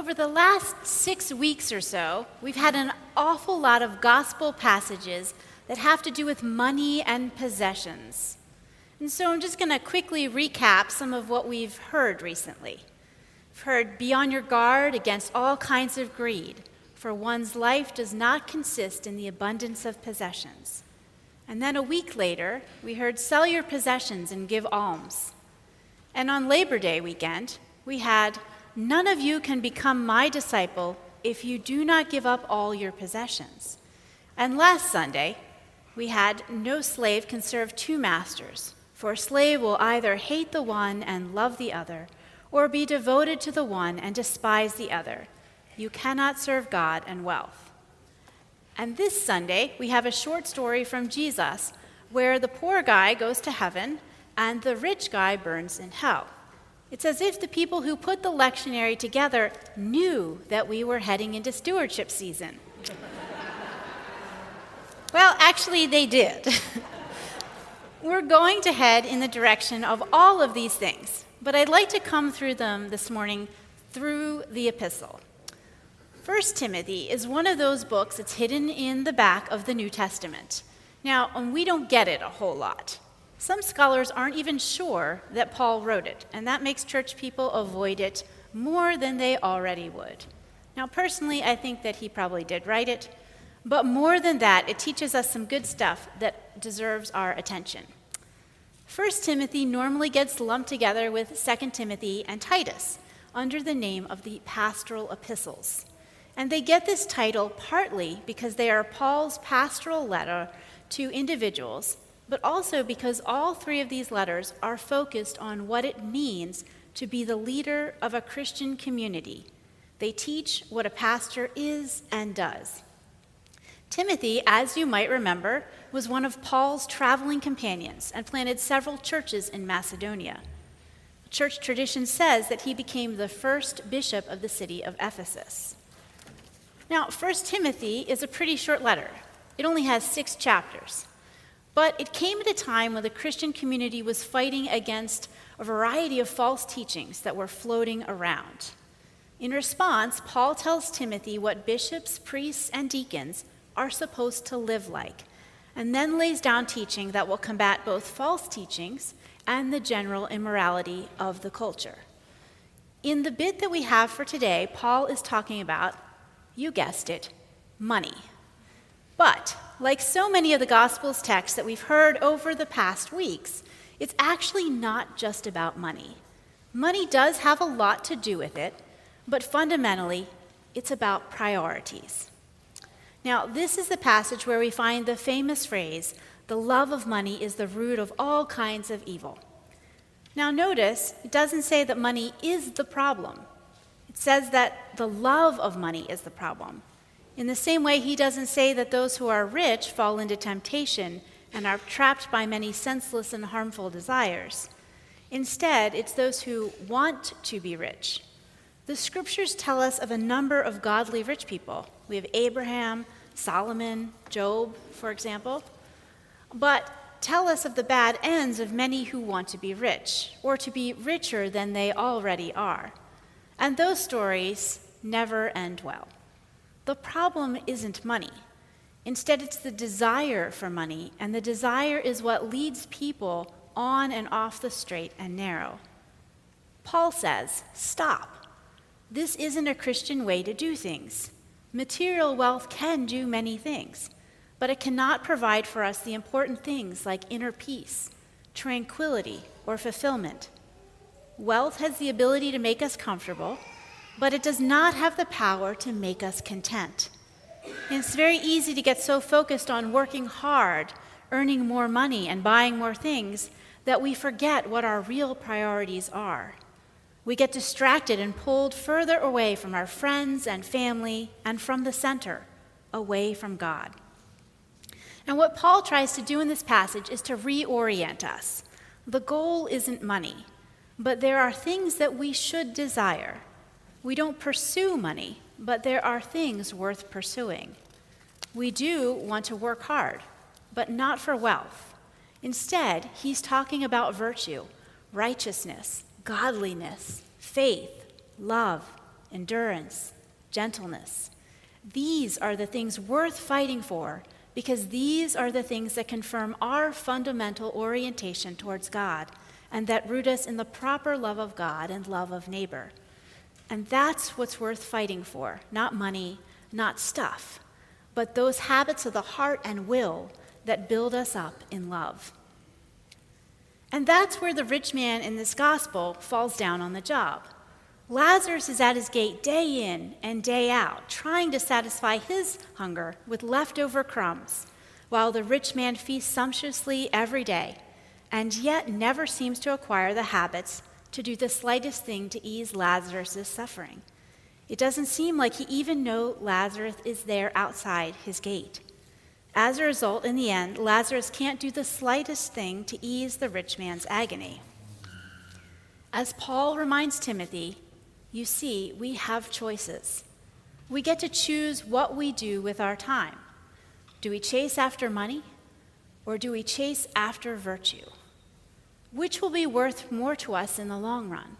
over the last six weeks or so, we've had an awful lot of gospel passages that have to do with money and possessions. And so I'm just going to quickly recap some of what we've heard recently. We've heard, Be on your guard against all kinds of greed, for one's life does not consist in the abundance of possessions. And then a week later, we heard, Sell your possessions and give alms. And on Labor Day weekend, we had, None of you can become my disciple if you do not give up all your possessions. And last Sunday, we had no slave can serve two masters, for a slave will either hate the one and love the other, or be devoted to the one and despise the other. You cannot serve God and wealth. And this Sunday, we have a short story from Jesus where the poor guy goes to heaven and the rich guy burns in hell. It's as if the people who put the lectionary together knew that we were heading into stewardship season. well, actually, they did. we're going to head in the direction of all of these things, but I'd like to come through them this morning through the epistle. First Timothy is one of those books that's hidden in the back of the New Testament. Now, we don't get it a whole lot. Some scholars aren't even sure that Paul wrote it, and that makes church people avoid it more than they already would. Now, personally, I think that he probably did write it, but more than that, it teaches us some good stuff that deserves our attention. 1 Timothy normally gets lumped together with 2 Timothy and Titus under the name of the pastoral epistles. And they get this title partly because they are Paul's pastoral letter to individuals but also because all three of these letters are focused on what it means to be the leader of a Christian community. They teach what a pastor is and does. Timothy, as you might remember, was one of Paul's traveling companions and planted several churches in Macedonia. Church tradition says that he became the first bishop of the city of Ephesus. Now, 1 Timothy is a pretty short letter. It only has six chapters. But it came at a time when the Christian community was fighting against a variety of false teachings that were floating around. In response, Paul tells Timothy what bishops, priests, and deacons are supposed to live like, and then lays down teaching that will combat both false teachings and the general immorality of the culture. In the bit that we have for today, Paul is talking about, you guessed it, money. But, like so many of the Gospels texts that we've heard over the past weeks, it's actually not just about money. Money does have a lot to do with it, but fundamentally, it's about priorities. Now, this is the passage where we find the famous phrase, the love of money is the root of all kinds of evil. Now, notice it doesn't say that money is the problem, it says that the love of money is the problem. In the same way, he doesn't say that those who are rich fall into temptation and are trapped by many senseless and harmful desires. Instead, it's those who want to be rich. The scriptures tell us of a number of godly rich people. We have Abraham, Solomon, Job, for example. But tell us of the bad ends of many who want to be rich, or to be richer than they already are. And those stories never end well. The problem isn't money. Instead, it's the desire for money, and the desire is what leads people on and off the straight and narrow. Paul says, Stop. This isn't a Christian way to do things. Material wealth can do many things, but it cannot provide for us the important things like inner peace, tranquility, or fulfillment. Wealth has the ability to make us comfortable but it does not have the power to make us content. And it's very easy to get so focused on working hard, earning more money, and buying more things that we forget what our real priorities are. We get distracted and pulled further away from our friends and family and from the center, away from God. And what Paul tries to do in this passage is to reorient us. The goal isn't money, but there are things that we should desire we don't pursue money, but there are things worth pursuing. We do want to work hard, but not for wealth. Instead, he's talking about virtue, righteousness, godliness, faith, love, endurance, gentleness. These are the things worth fighting for because these are the things that confirm our fundamental orientation towards God and that root us in the proper love of God and love of neighbor. And that's what's worth fighting for not money, not stuff, but those habits of the heart and will that build us up in love. And that's where the rich man in this gospel falls down on the job. Lazarus is at his gate day in and day out, trying to satisfy his hunger with leftover crumbs, while the rich man feasts sumptuously every day, and yet never seems to acquire the habits to do the slightest thing to ease Lazarus' suffering. It doesn't seem like he even knows Lazarus is there outside his gate. As a result, in the end, Lazarus can't do the slightest thing to ease the rich man's agony. As Paul reminds Timothy, you see, we have choices. We get to choose what we do with our time. Do we chase after money or do we chase after virtue? Which will be worth more to us in the long run?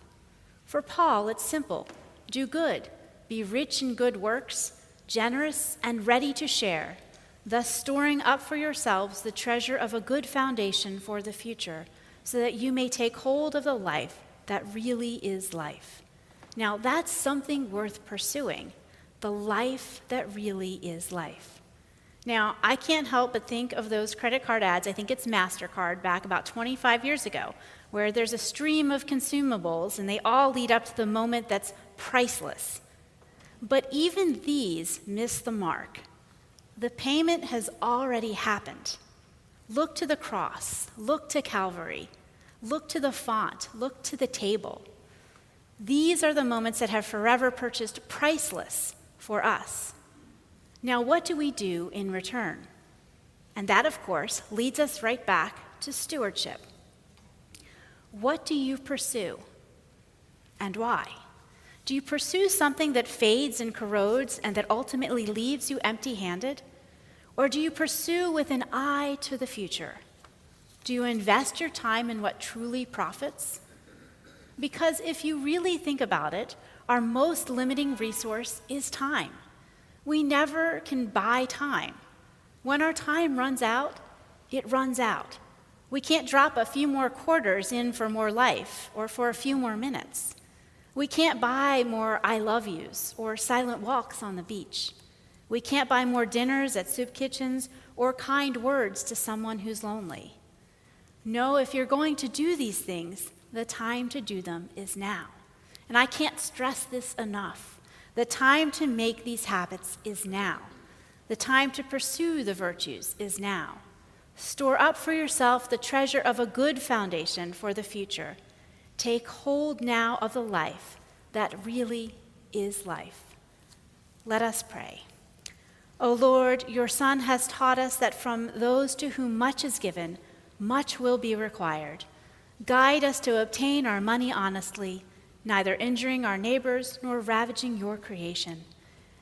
For Paul, it's simple do good, be rich in good works, generous and ready to share, thus storing up for yourselves the treasure of a good foundation for the future, so that you may take hold of the life that really is life. Now, that's something worth pursuing the life that really is life. Now, I can't help but think of those credit card ads. I think it's MasterCard back about 25 years ago, where there's a stream of consumables and they all lead up to the moment that's priceless. But even these miss the mark. The payment has already happened. Look to the cross, look to Calvary, look to the font, look to the table. These are the moments that have forever purchased priceless for us. Now, what do we do in return? And that, of course, leads us right back to stewardship. What do you pursue and why? Do you pursue something that fades and corrodes and that ultimately leaves you empty handed? Or do you pursue with an eye to the future? Do you invest your time in what truly profits? Because if you really think about it, our most limiting resource is time. We never can buy time. When our time runs out, it runs out. We can't drop a few more quarters in for more life or for a few more minutes. We can't buy more I love yous or silent walks on the beach. We can't buy more dinners at soup kitchens or kind words to someone who's lonely. No, if you're going to do these things, the time to do them is now. And I can't stress this enough. The time to make these habits is now. The time to pursue the virtues is now. Store up for yourself the treasure of a good foundation for the future. Take hold now of the life that really is life. Let us pray. O Lord, your Son has taught us that from those to whom much is given, much will be required. Guide us to obtain our money honestly, neither injuring our neighbors nor ravaging your creation.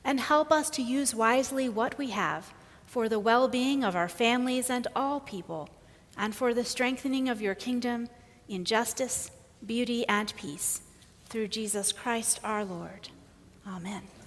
And help us to use wisely what we have for the well being of our families and all people, and for the strengthening of your kingdom in justice, beauty, and peace. Through Jesus Christ our Lord. Amen.